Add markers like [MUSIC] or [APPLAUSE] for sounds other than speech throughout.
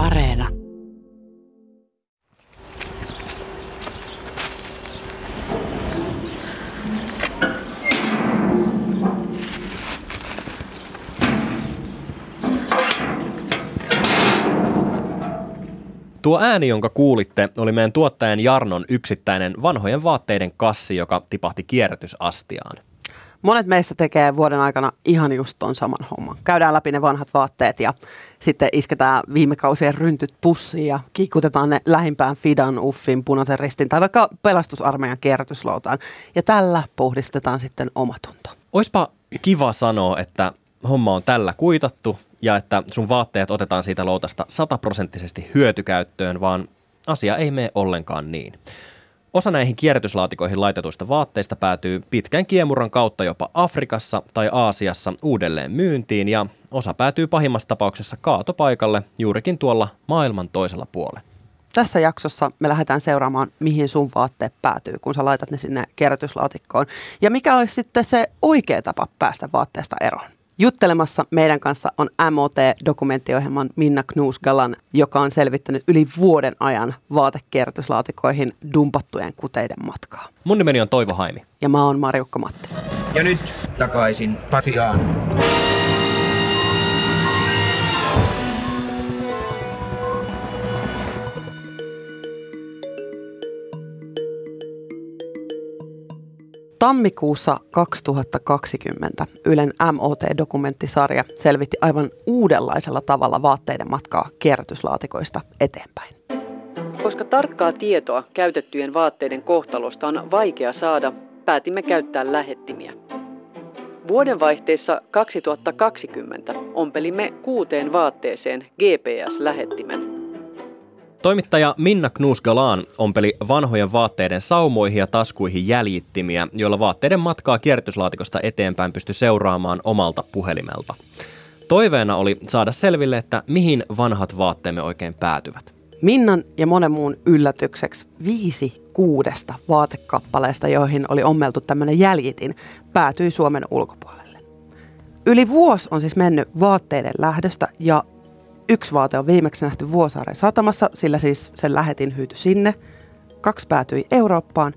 Areena. Tuo ääni, jonka kuulitte, oli meidän tuottajan Jarnon yksittäinen vanhojen vaatteiden kassi, joka tipahti kierrätysastiaan. Monet meistä tekee vuoden aikana ihan just ton saman homman. Käydään läpi ne vanhat vaatteet ja sitten isketään viime kausien ryntyt pussiin ja kiikutetaan ne lähimpään Fidan, Uffin, punaisen ristin tai vaikka pelastusarmeijan kierrätysloutaan. Ja tällä puhdistetaan sitten omatunto. Oispa kiva sanoa, että homma on tällä kuitattu ja että sun vaatteet otetaan siitä loutasta sataprosenttisesti hyötykäyttöön, vaan asia ei mene ollenkaan niin. Osa näihin kierrätyslaatikoihin laitetuista vaatteista päätyy pitkän kiemuran kautta jopa Afrikassa tai Aasiassa uudelleen myyntiin ja osa päätyy pahimmassa tapauksessa kaatopaikalle juurikin tuolla maailman toisella puolella. Tässä jaksossa me lähdetään seuraamaan, mihin sun vaatteet päätyy, kun sä laitat ne sinne kierrätyslaatikkoon. Ja mikä olisi sitten se oikea tapa päästä vaatteesta eroon. Juttelemassa meidän kanssa on MOT-dokumenttiohjelman Minna Knuusgalan, joka on selvittänyt yli vuoden ajan vaatekierrätyslaatikoihin dumpattujen kuteiden matkaa. Mun nimeni on Toivo Haimi. Ja mä oon Marjukka Matti. Ja nyt takaisin Pasiaan. Tammikuussa 2020 Ylen MOT-dokumenttisarja selvitti aivan uudenlaisella tavalla vaatteiden matkaa kierrätyslaatikoista eteenpäin. Koska tarkkaa tietoa käytettyjen vaatteiden kohtalosta on vaikea saada, päätimme käyttää lähettimiä. Vuodenvaihteessa 2020 ompelimme kuuteen vaatteeseen GPS-lähettimen. Toimittaja Minna Knusgalaan ompeli vanhojen vaatteiden saumoihin ja taskuihin jäljittimiä, joilla vaatteiden matkaa kierrätyslaatikosta eteenpäin pystyi seuraamaan omalta puhelimelta. Toiveena oli saada selville, että mihin vanhat vaatteemme oikein päätyvät. Minnan ja monen muun yllätykseksi viisi kuudesta vaatekappaleesta, joihin oli ommeltu tämmöinen jäljitin, päätyi Suomen ulkopuolelle. Yli vuosi on siis mennyt vaatteiden lähdöstä ja Yksi vaate on viimeksi nähty Vuosaaren satamassa, sillä siis sen lähetin hyyty sinne. Kaksi päätyi Eurooppaan,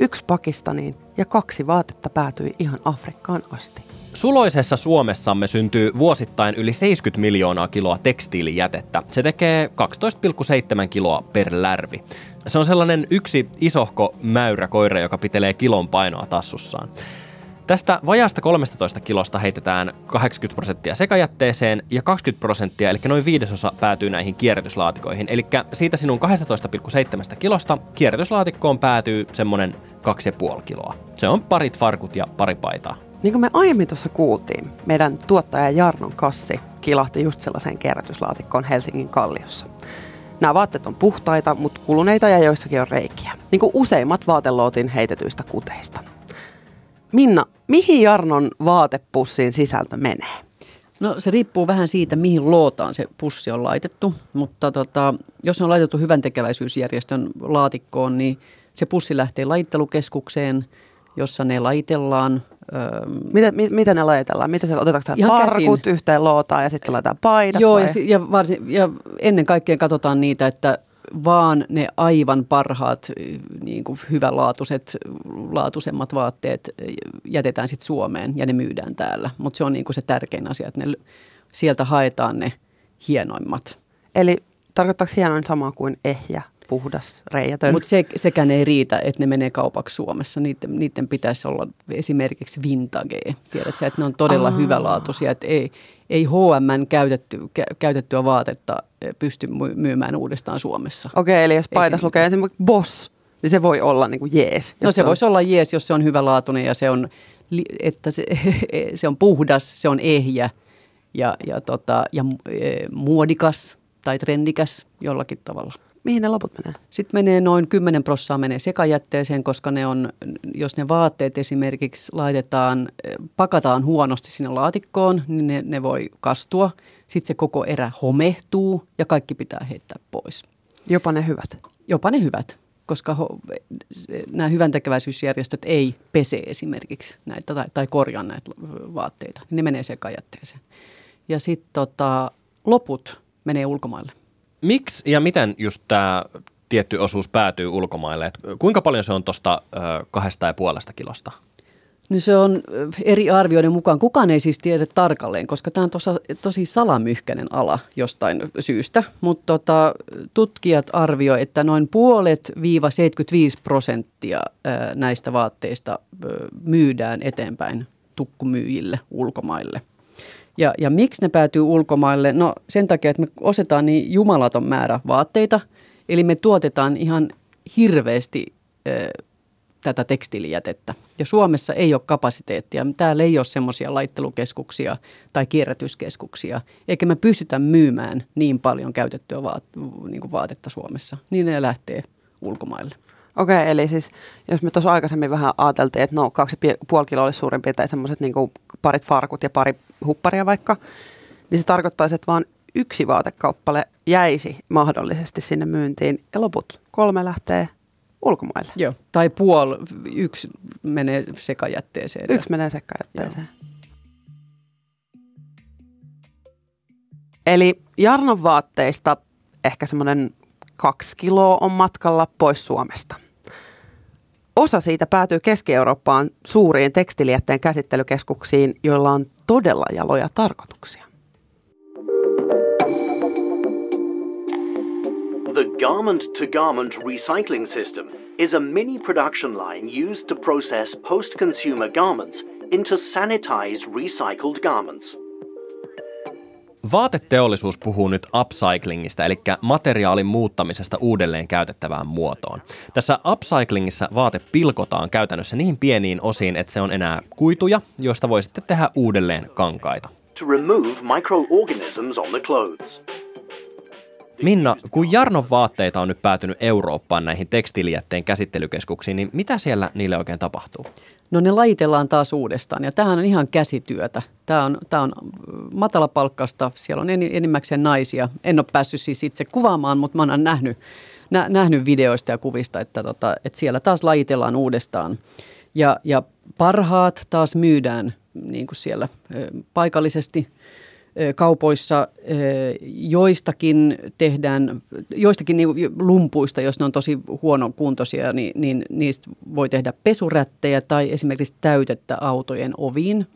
yksi Pakistaniin ja kaksi vaatetta päätyi ihan Afrikkaan asti. Suloisessa Suomessamme syntyy vuosittain yli 70 miljoonaa kiloa tekstiilijätettä. Se tekee 12,7 kiloa per lärvi. Se on sellainen yksi isohko mäyrä koira, joka pitelee kilon painoa tassussaan. Tästä vajaasta 13 kilosta heitetään 80 prosenttia sekajätteeseen ja 20 prosenttia, eli noin viidesosa päätyy näihin kierrätyslaatikoihin. Eli siitä sinun 12,7 kilosta kierrätyslaatikkoon päätyy semmoinen 2,5 kiloa. Se on parit farkut ja pari paitaa. Niin kuin me aiemmin tuossa kuultiin, meidän tuottaja Jarnon kassi kilahti just sellaiseen kierrätyslaatikkoon Helsingin kalliossa. Nämä vaatteet on puhtaita, mutta kuluneita ja joissakin on reikiä. Niin kuin useimmat vaatelootin heitetyistä kuteista. Minna, mihin Jarnon vaatepussiin sisältö menee? No se riippuu vähän siitä, mihin lootaan se pussi on laitettu, mutta tota, jos on laitettu hyvän tekeväisyysjärjestön laatikkoon, niin se pussi lähtee laittelukeskukseen, jossa ne laitellaan. Mitä, mit, mitä ne laitellaan? Mitä se, otetaanko farkut käsin. yhteen lootaan ja sitten laitetaan paidat? Joo, ja, ja, varsin, ja ennen kaikkea katsotaan niitä, että vaan ne aivan parhaat niin kuin hyvälaatuiset, laatuisemmat vaatteet jätetään sitten Suomeen ja ne myydään täällä. Mutta se on niin kuin se tärkein asia, että ne, sieltä haetaan ne hienoimmat. Eli tarkoittaako hienoin sama kuin ehjä, puhdas, reijätön? Mutta se, sekään ei riitä, että ne menee kaupaksi Suomessa. Niiden, niiden pitäisi olla esimerkiksi vintage. Tiedätkö, että ne on todella Aa. hyvälaatuisia, että ei, ei H&M käytetty, käytettyä vaatetta eh, pysty myymään uudestaan Suomessa. Okei, okay, eli jos paidas lukee esimerkiksi Boss, niin se voi olla niin kuin jees. No se, se voisi olla jees, jos se on hyvälaatuinen ja se on, että se, [LAUGHS] se on puhdas, se on ehjä ja, ja, tota, ja eh, muodikas tai trendikäs jollakin tavalla. Mihin ne loput menee? Sitten menee noin 10 prossaa menee sekajätteeseen, koska ne on, jos ne vaatteet esimerkiksi laitetaan, pakataan huonosti sinne laatikkoon, niin ne, ne voi kastua. Sitten se koko erä homehtuu ja kaikki pitää heittää pois. Jopa ne hyvät? Jopa ne hyvät, koska ho, nämä hyvän tekeväisyysjärjestöt ei pese esimerkiksi näitä tai, tai korjaa näitä vaatteita. Ne menee sekajätteeseen. Ja sitten tota, loput menee ulkomaille. Miksi ja miten just tämä tietty osuus päätyy ulkomaille? Et kuinka paljon se on tuosta kahdesta ja puolesta kilosta? No se on eri arvioiden mukaan. Kukaan ei siis tiedä tarkalleen, koska tämä on tosa, tosi salamyhkäinen ala jostain syystä. Mutta tota, tutkijat arvioivat, että noin puolet viiva 75 prosenttia näistä vaatteista myydään eteenpäin tukkumyyjille ulkomaille. Ja, ja miksi ne päätyy ulkomaille? No sen takia, että me osetaan niin jumalaton määrä vaatteita, eli me tuotetaan ihan hirveästi tätä tekstiilijätettä. Ja Suomessa ei ole kapasiteettia. Täällä ei ole semmoisia laittelukeskuksia tai kierrätyskeskuksia, eikä me pystytä myymään niin paljon käytettyä vaat, niin kuin vaatetta Suomessa. Niin ne lähtee ulkomaille. Okei, okay, eli siis jos me tuossa aikaisemmin vähän ajateltiin, että no kaksi puoli kiloa olisi suurin piirtein semmoiset niin parit farkut ja pari hupparia vaikka, niin se tarkoittaisi, että vain yksi vaatekauppale jäisi mahdollisesti sinne myyntiin ja loput kolme lähtee ulkomaille. Joo, tai puol, yksi menee sekajätteeseen. Yksi menee sekajätteeseen. Joo. Eli Jarnon vaatteista ehkä semmoinen kaksi kiloa on matkalla pois Suomesta. Osa siitä päätyy Keski-Eurooppaan suuriin tekstilijätteen käsittelykeskuksiin, joilla on todella jaloja tarkoituksia. The garment to garment recycling system is a mini production line used to process post consumer garments into sanitized recycled garments. Vaateteollisuus puhuu nyt upcyclingista, eli materiaalin muuttamisesta uudelleen käytettävään muotoon. Tässä upcyclingissa vaate pilkotaan käytännössä niin pieniin osiin, että se on enää kuituja, joista voi sitten tehdä uudelleen kankaita. To remove microorganisms on the clothes. Minna, kun Jarnon vaatteita on nyt päätynyt Eurooppaan näihin tekstiilijätteen käsittelykeskuksiin, niin mitä siellä niille oikein tapahtuu? No ne lajitellaan taas uudestaan ja tämähän on ihan käsityötä. Tämä on, tämä on matalapalkkasta, siellä on enimmäkseen naisia. En ole päässyt siis itse kuvaamaan, mutta mä oon nähnyt, nä, nähnyt videoista ja kuvista, että, tota, että siellä taas lajitellaan uudestaan. Ja, ja parhaat taas myydään niin kuin siellä paikallisesti – kaupoissa joistakin tehdään, joistakin lumpuista, jos ne on tosi huonokuntoisia, niin, niin niistä voi tehdä pesurättejä tai esimerkiksi täytettä autojen oviin.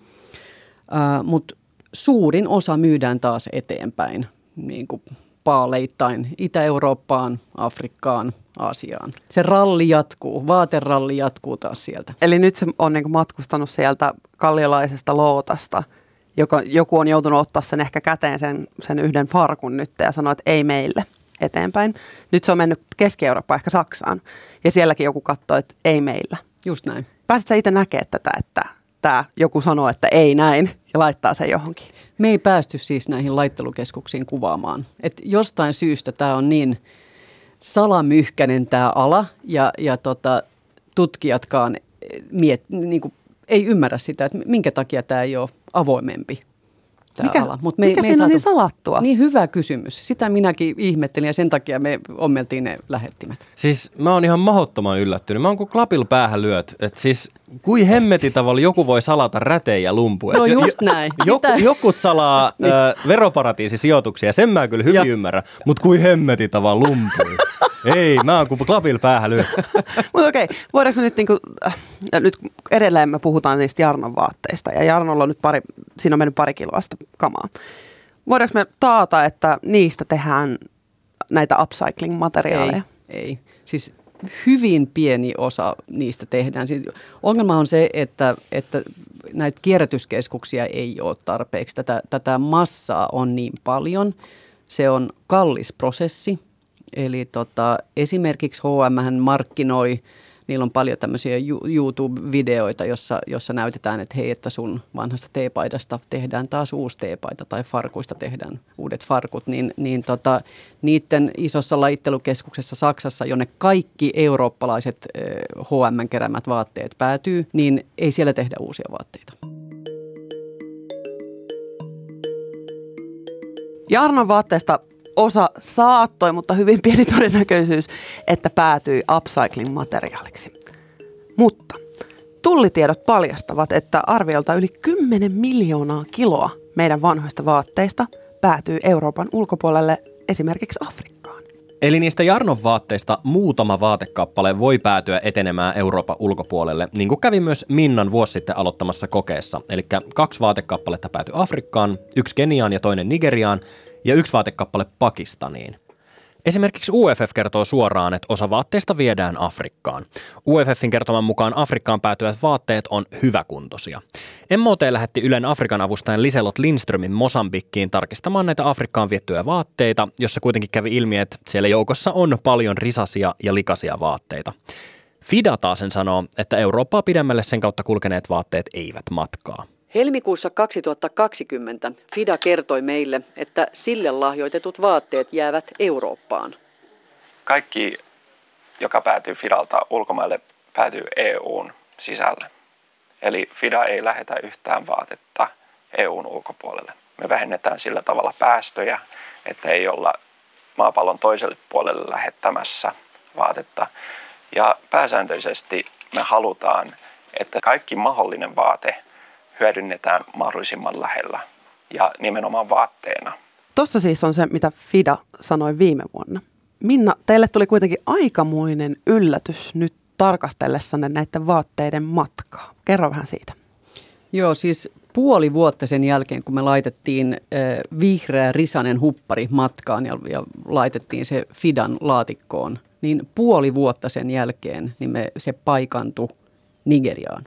Mutta suurin osa myydään taas eteenpäin, niin kuin paaleittain Itä-Eurooppaan, Afrikkaan, Aasiaan. Se ralli jatkuu, vaateralli jatkuu taas sieltä. Eli nyt se on niin matkustanut sieltä kalliolaisesta lootasta – joka, joku on joutunut ottaa sen ehkä käteen sen, sen yhden farkun nyt ja sanoa, että ei meille eteenpäin. Nyt se on mennyt Keski-Eurooppaan, ehkä Saksaan, ja sielläkin joku katsoo, että ei meillä. Just näin. Pääsitkö itse näkemään tätä, että tämä joku sanoo, että ei näin, ja laittaa sen johonkin? Me ei päästy siis näihin laittelukeskuksiin kuvaamaan. Et jostain syystä tämä on niin salamyhkäinen tämä ala, ja, ja tota, tutkijatkaan miet, niin kuin, ei ymmärrä sitä, että minkä takia tämä ei ole avoimempi tämä mikä, ala. Mut me, mikä me siinä on niin salattua? Niin hyvä kysymys. Sitä minäkin ihmettelin ja sen takia me ommeltiin ne lähettimet. Siis mä oon ihan mahottoman yllättynyt. Mä oon kuin klapil päähän lyöt. Et siis kui hemmeti tavalla joku voi salata rätejä ja lumpuja. No just näin. [LAUGHS] Joku, jokut salaa [LAUGHS] niin. ö, veroparatiisisijoituksia, sen mä kyllä hyvin ymmärrän. Mutta kui hemmeti tavalla lumpui. [LAUGHS] Ei, mä oon kuin klapil päähän lyöt. [LAUGHS] Mutta okei, voidaanko me nyt, niinku, äh, nyt edelleen me puhutaan niistä Jarnon vaatteista. Ja Jarnolla on nyt pari, siinä on mennyt pari kiloa sitä kamaa. Voidaanko me taata, että niistä tehdään näitä upcycling-materiaaleja? Ei, ei. Siis hyvin pieni osa niistä tehdään. Siis ongelma on se, että, että näitä kierrätyskeskuksia ei ole tarpeeksi. Tätä, tätä massaa on niin paljon. Se on kallis prosessi. Eli tota, esimerkiksi H&M markkinoi – niillä on paljon tämmöisiä YouTube-videoita, jossa, jossa näytetään, että hei, että sun vanhasta teepaidasta tehdään taas uusi teepaita tai farkuista tehdään uudet farkut, niin, niin tota, niiden isossa laittelukeskuksessa Saksassa, jonne kaikki eurooppalaiset H&M keräämät vaatteet päätyy, niin ei siellä tehdä uusia vaatteita. Jarnon vaatteesta osa saattoi, mutta hyvin pieni todennäköisyys, että päätyi upcycling-materiaaliksi. Mutta tullitiedot paljastavat, että arviolta yli 10 miljoonaa kiloa meidän vanhoista vaatteista päätyy Euroopan ulkopuolelle esimerkiksi Afrikkaan. Eli niistä Jarnon vaatteista muutama vaatekappale voi päätyä etenemään Euroopan ulkopuolelle, niin kuin kävi myös Minnan vuosi sitten aloittamassa kokeessa. Eli kaksi vaatekappaletta päätyi Afrikkaan, yksi Keniaan ja toinen Nigeriaan, ja yksi vaatekappale Pakistaniin. Esimerkiksi UFF kertoo suoraan, että osa vaatteista viedään Afrikkaan. UFFin kertoman mukaan Afrikkaan päätyvät vaatteet on hyväkuntoisia. MOT lähetti Ylen Afrikan avustajan Liselot Lindströmin Mosambikkiin tarkistamaan näitä Afrikkaan viettyjä vaatteita, jossa kuitenkin kävi ilmi, että siellä joukossa on paljon risasia ja likaisia vaatteita. Fida taas sen sanoo, että Eurooppaa pidemmälle sen kautta kulkeneet vaatteet eivät matkaa. Helmikuussa 2020 FIDA kertoi meille, että sille lahjoitetut vaatteet jäävät Eurooppaan. Kaikki, joka päätyy FIDalta ulkomaille, päätyy EUn sisälle. Eli FIDA ei lähetä yhtään vaatetta EUn ulkopuolelle. Me vähennetään sillä tavalla päästöjä, että ei olla maapallon toiselle puolelle lähettämässä vaatetta. Ja pääsääntöisesti me halutaan, että kaikki mahdollinen vaate – hyödynnetään mahdollisimman lähellä ja nimenomaan vaatteena. Tuossa siis on se, mitä Fida sanoi viime vuonna. Minna, teille tuli kuitenkin aikamoinen yllätys nyt tarkastellessanne näiden vaatteiden matkaa. Kerro vähän siitä. Joo, siis puoli vuotta sen jälkeen, kun me laitettiin vihreä risanen huppari matkaan ja, ja laitettiin se Fidan laatikkoon, niin puoli vuotta sen jälkeen niin me, se paikantui Nigeriaan.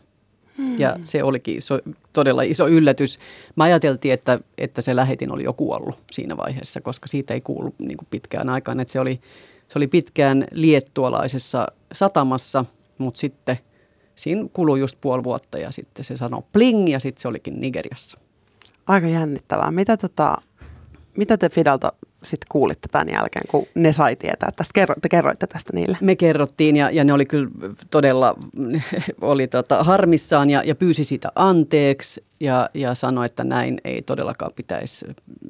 Ja se olikin iso, todella iso yllätys. Mä ajateltiin, että, että se lähetin oli jo kuollut siinä vaiheessa, koska siitä ei kuulu niin kuin pitkään aikaan. Että se, oli, se oli pitkään liettualaisessa satamassa, mutta sitten siinä kului just puoli vuotta ja sitten se sanoi pling ja sitten se olikin Nigeriassa. Aika jännittävää. Mitä, tota, mitä te Fidalta sitten kuulitte tämän jälkeen, kun ne sai tietää tästä? Kerro, te kerroitte tästä niille. Me kerrottiin ja, ja ne oli kyllä todella oli tota, harmissaan ja, ja pyysi sitä anteeksi ja, ja sanoi, että näin ei todellakaan pitäisi,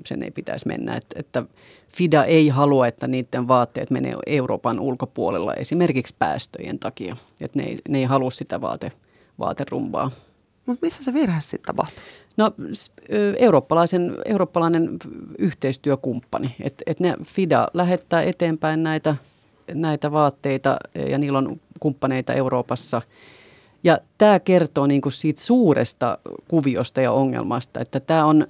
sen ei pitäisi mennä. Että, että FIDA ei halua, että niiden vaatteet menee Euroopan ulkopuolella esimerkiksi päästöjen takia. Että ne ei, ne ei halua sitä vaate, vaaterumbaa. Mutta missä se virhe sitten tapahtui? No eurooppalaisen, eurooppalainen yhteistyökumppani, että et ne FIDA lähettää eteenpäin näitä, näitä vaatteita ja niillä on kumppaneita Euroopassa. Ja tämä kertoo niinku siitä suuresta kuviosta ja ongelmasta, että tämä on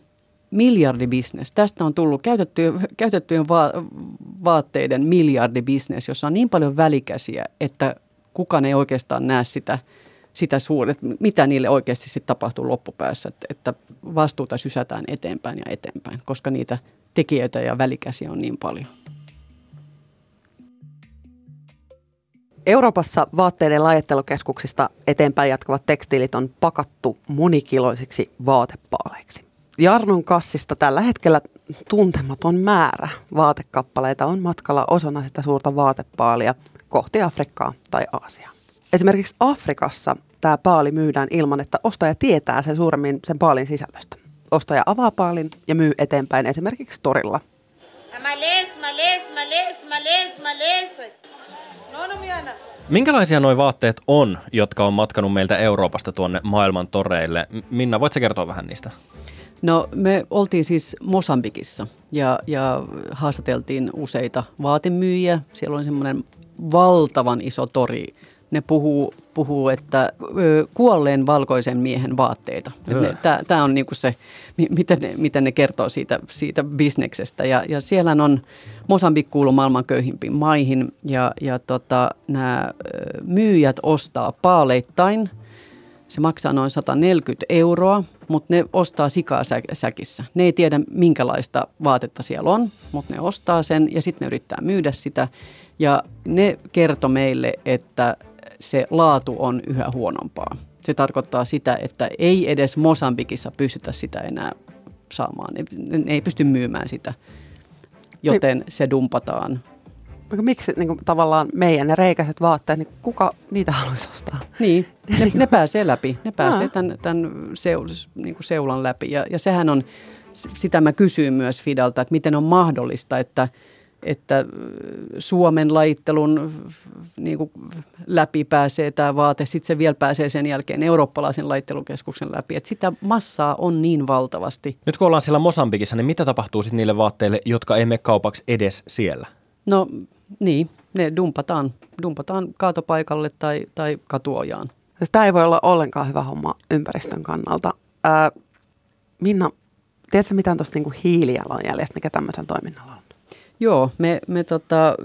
miljardibisnes. Tästä on tullut käytettyjen, käytettyjen va- vaatteiden miljardibisnes, jossa on niin paljon välikäsiä, että kukaan ei oikeastaan näe sitä – sitä suuret, mitä niille oikeasti sitten tapahtuu loppupäässä, että, että vastuuta sysätään eteenpäin ja eteenpäin, koska niitä tekijöitä ja välikäsiä on niin paljon. Euroopassa vaatteiden lajittelukeskuksista eteenpäin jatkuvat tekstiilit on pakattu monikiloisiksi vaatepaaleiksi. Jarnun kassista tällä hetkellä tuntematon määrä vaatekappaleita on matkalla osana sitä suurta vaatepaalia kohti Afrikkaa tai Aasiaa. Esimerkiksi Afrikassa tämä paali myydään ilman, että ostaja tietää sen suuremmin sen paalin sisällöstä. Ostaja avaa paalin ja myy eteenpäin esimerkiksi torilla. Minkälaisia nuo vaatteet on, jotka on matkanut meiltä Euroopasta tuonne maailman toreille? Minna, voitko kertoa vähän niistä? No me oltiin siis Mosambikissa ja, ja haastateltiin useita vaatemyyjiä. Siellä on semmoinen valtavan iso tori ne puhuu, puhuu että kuolleen valkoisen miehen vaatteita. Tämä on niinku se, miten ne, miten ne kertoo siitä, siitä bisneksestä. Ja, ja siellä on, Mosambik kuuluu maailman köyhimpiin maihin ja, ja tota, nämä myyjät ostaa paaleittain. Se maksaa noin 140 euroa, mutta ne ostaa sikaa säkissä. Ne ei tiedä, minkälaista vaatetta siellä on, mutta ne ostaa sen ja sitten ne yrittää myydä sitä. Ja ne kertoi meille, että se laatu on yhä huonompaa. Se tarkoittaa sitä, että ei edes Mosambikissa pystytä sitä enää saamaan. Ne, ne ei pysty myymään sitä, joten niin. se dumpataan. Miksi niin kuin, tavallaan meidän ne reikäiset vaatteet, niin kuka niitä haluaisi ostaa? Niin, ne, ne pääsee läpi. Ne pääsee tämän, tämän seu, niin kuin seulan läpi. Ja, ja sehän on, sitä mä kysyin myös Fidalta, että miten on mahdollista, että – että Suomen lajittelun niin kuin läpi pääsee tämä vaate, sitten se vielä pääsee sen jälkeen eurooppalaisen lajittelukeskuksen läpi. Että sitä massaa on niin valtavasti. Nyt kun ollaan siellä Mosambikissa, niin mitä tapahtuu sitten niille vaatteille, jotka ei mene kaupaksi edes siellä? No Niin, ne dumpataan, dumpataan kaatopaikalle tai, tai katuojaan. Tämä ei voi olla ollenkaan hyvä homma ympäristön kannalta. Ää, Minna, tiedätkö mitään tuosta niinku hiilijalanjäljestä, mikä tämmöisen toiminnalla on? Joo, me, me tota,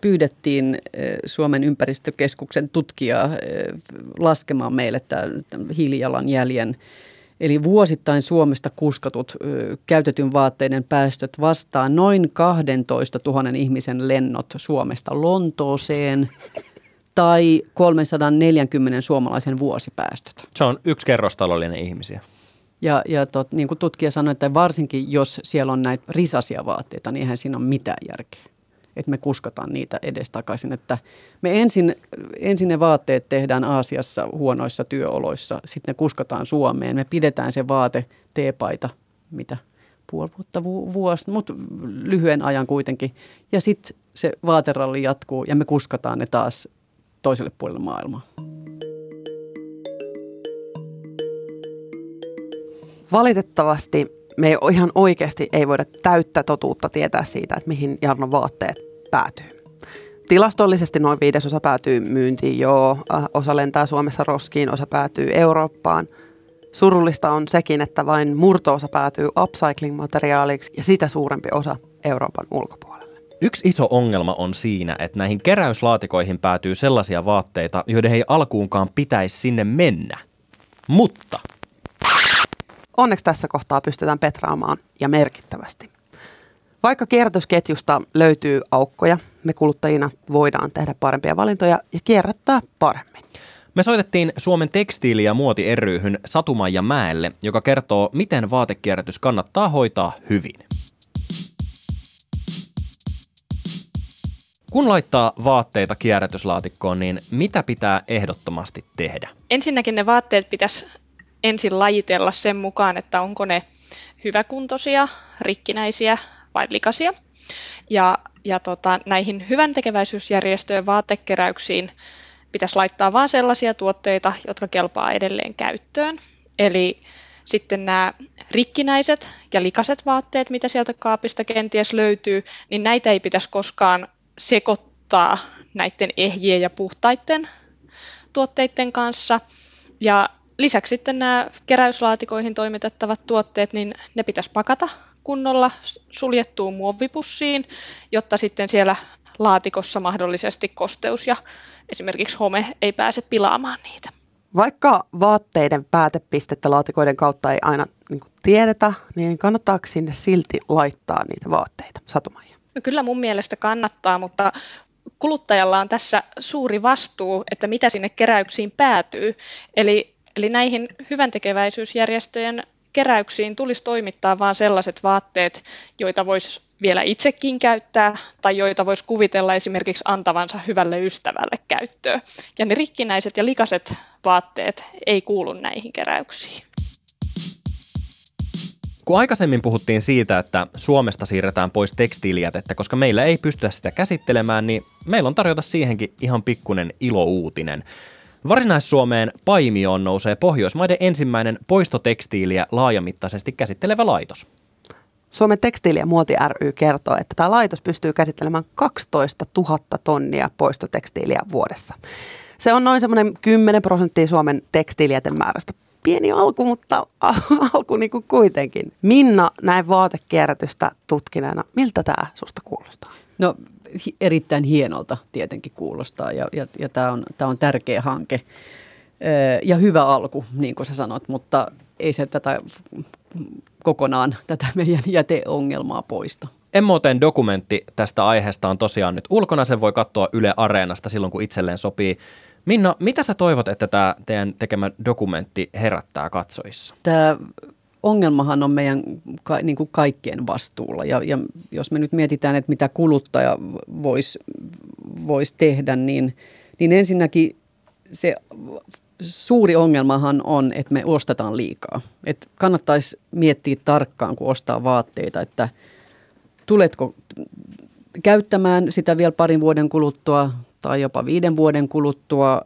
pyydettiin Suomen ympäristökeskuksen tutkijaa laskemaan meille tämän hiilijalanjäljen. Eli vuosittain Suomesta kuskatut käytetyn vaatteiden päästöt vastaa noin 12 000 ihmisen lennot Suomesta Lontooseen tai 340 suomalaisen vuosipäästöt. Se on yksi kerrostalollinen ihmisiä. Ja, ja tot, niin kuin tutkija sanoi, että varsinkin jos siellä on näitä risasia vaatteita, niin eihän siinä ole mitään järkeä että me kuskataan niitä edestakaisin. Että me ensin, ensin ne vaatteet tehdään Aasiassa huonoissa työoloissa, sitten ne kuskataan Suomeen. Me pidetään se vaate, teepaita, mitä puoli vuotta, vuosi, mutta lyhyen ajan kuitenkin. Ja sitten se vaateralli jatkuu ja me kuskataan ne taas toiselle puolelle maailmaa. Valitettavasti me ei ihan oikeasti ei voida täyttä totuutta tietää siitä, että mihin Jarnon vaatteet päätyy. Tilastollisesti noin viidesosa päätyy myyntiin jo, äh, osa lentää Suomessa roskiin, osa päätyy Eurooppaan. Surullista on sekin, että vain murtoosa päätyy upcycling-materiaaliksi ja sitä suurempi osa Euroopan ulkopuolelle. Yksi iso ongelma on siinä, että näihin keräyslaatikoihin päätyy sellaisia vaatteita, joiden ei alkuunkaan pitäisi sinne mennä. Mutta Onneksi tässä kohtaa pystytään petraamaan ja merkittävästi. Vaikka kierrätysketjusta löytyy aukkoja, me kuluttajina voidaan tehdä parempia valintoja ja kierrättää paremmin. Me soitettiin Suomen tekstiili- ja muoti ryhyn Satumaija Mäelle, joka kertoo, miten vaatekierrätys kannattaa hoitaa hyvin. Kun laittaa vaatteita kierrätyslaatikkoon, niin mitä pitää ehdottomasti tehdä? Ensinnäkin ne vaatteet pitäisi ensin lajitella sen mukaan, että onko ne hyväkuntoisia, rikkinäisiä vai likaisia. Ja, ja tota, näihin hyvän tekeväisyysjärjestöjen vaatekeräyksiin pitäisi laittaa vain sellaisia tuotteita, jotka kelpaa edelleen käyttöön. Eli sitten nämä rikkinäiset ja likaset vaatteet, mitä sieltä kaapista kenties löytyy, niin näitä ei pitäisi koskaan sekoittaa näiden ehjien ja puhtaiden tuotteiden kanssa. Ja lisäksi sitten nämä keräyslaatikoihin toimitettavat tuotteet, niin ne pitäisi pakata kunnolla suljettuun muovipussiin, jotta sitten siellä laatikossa mahdollisesti kosteus ja esimerkiksi home ei pääse pilaamaan niitä. Vaikka vaatteiden päätepistettä laatikoiden kautta ei aina niin tiedetä, niin kannattaako sinne silti laittaa niitä vaatteita? Satumaija. No kyllä mun mielestä kannattaa, mutta kuluttajalla on tässä suuri vastuu, että mitä sinne keräyksiin päätyy. Eli, eli näihin hyväntekeväisyysjärjestöjen keräyksiin tulisi toimittaa vain sellaiset vaatteet, joita voisi vielä itsekin käyttää tai joita voisi kuvitella esimerkiksi antavansa hyvälle ystävälle käyttöön. Ja ne rikkinäiset ja likaset vaatteet ei kuulu näihin keräyksiin. Kun aikaisemmin puhuttiin siitä, että Suomesta siirretään pois tekstiilijätettä, koska meillä ei pystytä sitä käsittelemään, niin meillä on tarjota siihenkin ihan pikkunen ilouutinen. Varsinais-Suomeen Paimioon nousee Pohjoismaiden ensimmäinen poistotekstiiliä laajamittaisesti käsittelevä laitos. Suomen tekstiili- ja muoti ry kertoo, että tämä laitos pystyy käsittelemään 12 000 tonnia poistotekstiiliä vuodessa. Se on noin semmoinen 10 prosenttia Suomen tekstiilijätemäärästä. Pieni alku, mutta alku niin kuin kuitenkin. Minna, näin vaatekierrätystä tutkineena, miltä tämä susta kuulostaa? No erittäin hienolta tietenkin kuulostaa ja, ja, ja tämä on, tää on tärkeä hanke ja hyvä alku, niin kuin sä sanot, mutta ei se tätä kokonaan tätä meidän jäteongelmaa poista. Emmoten dokumentti tästä aiheesta on tosiaan nyt ulkona. Sen voi katsoa Yle Areenasta silloin, kun itselleen sopii. Minna, mitä sä toivot, että tämä teidän tekemä dokumentti herättää katsojissa? Tämä ongelmahan on meidän ka, niin kuin kaikkien vastuulla. Ja, ja jos me nyt mietitään, että mitä kuluttaja voisi vois tehdä, niin, niin ensinnäkin se suuri ongelmahan on, että me ostetaan liikaa. Et kannattaisi miettiä tarkkaan, kun ostaa vaatteita, että tuletko käyttämään sitä vielä parin vuoden kuluttua tai jopa viiden vuoden kuluttua.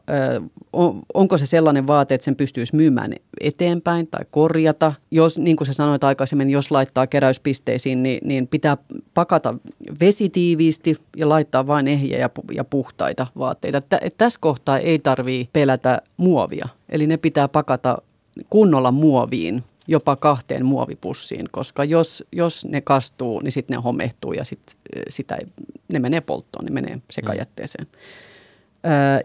Onko se sellainen vaate, että sen pystyisi myymään eteenpäin tai korjata? Jos, niin kuin sä sanoit aikaisemmin, jos laittaa keräyspisteisiin, niin, niin pitää pakata vesitiiviisti ja laittaa vain ehjiä ja, ja puhtaita vaatteita. Tä, tässä kohtaa ei tarvii pelätä muovia, eli ne pitää pakata kunnolla muoviin, jopa kahteen muovipussiin, koska jos, jos ne kastuu, niin sitten ne homehtuu ja sit, sitä ei, ne menee polttoon, ne menee sekajätteeseen. Mm.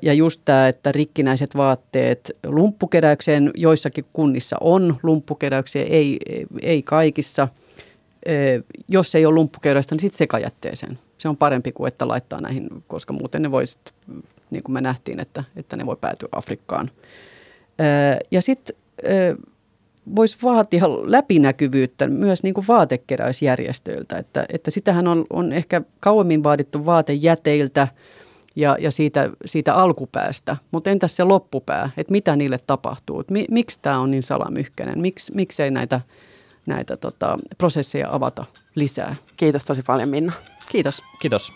Ja just tämä, että rikkinäiset vaatteet lumppukeräykseen, joissakin kunnissa on lumppukeräyksiä, ei, ei kaikissa. Jos ei ole lumppukeräystä, niin sitten sekajätteeseen. Se on parempi kuin että laittaa näihin, koska muuten ne voisi, niin kuin me nähtiin, että, että ne voi päätyä Afrikkaan. Ja sitten voisi vaatia läpinäkyvyyttä myös niin kuin vaatekeräysjärjestöiltä, että, että sitähän on, on ehkä kauemmin vaadittu vaatejäteiltä – ja, ja siitä, siitä alkupäästä. Mutta entäs se loppupää, että mitä niille tapahtuu? mi, miksi tämä on niin salamyhkäinen? Miks, miksei näitä, näitä tota, prosesseja avata lisää? Kiitos tosi paljon Minna. Kiitos. Kiitos.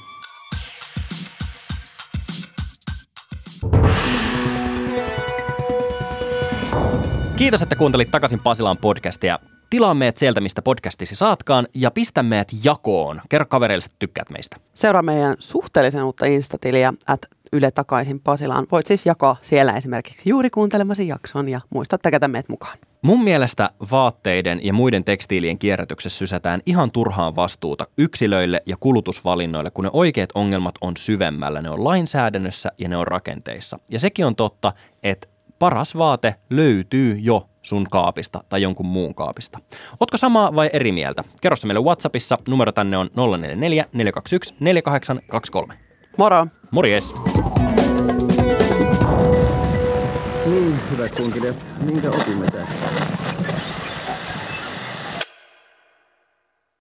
Kiitos, että kuuntelit takaisin Pasilaan podcastia. Tilaa meidät sieltä, mistä podcastisi saatkaan, ja pistä meidät jakoon. Kerro kavereille, että tykkäät meistä. Seuraa meidän suhteellisen uutta Instatiliä, at Yle takaisin Pasilaan. Voit siis jakaa siellä esimerkiksi juuri kuuntelemasi jakson ja muista täkätä meidät mukaan. Mun mielestä vaatteiden ja muiden tekstiilien kierrätyksessä sysätään ihan turhaan vastuuta yksilöille ja kulutusvalinnoille, kun ne oikeat ongelmat on syvemmällä. Ne on lainsäädännössä ja ne on rakenteissa. Ja sekin on totta, että paras vaate löytyy jo sun kaapista tai jonkun muun kaapista. Otko samaa vai eri mieltä? Kerro se meille Whatsappissa. Numero tänne on 044 421 4823. Moro! Morjes! Niin, hyvät kunkilijat, minkä opimme tästä?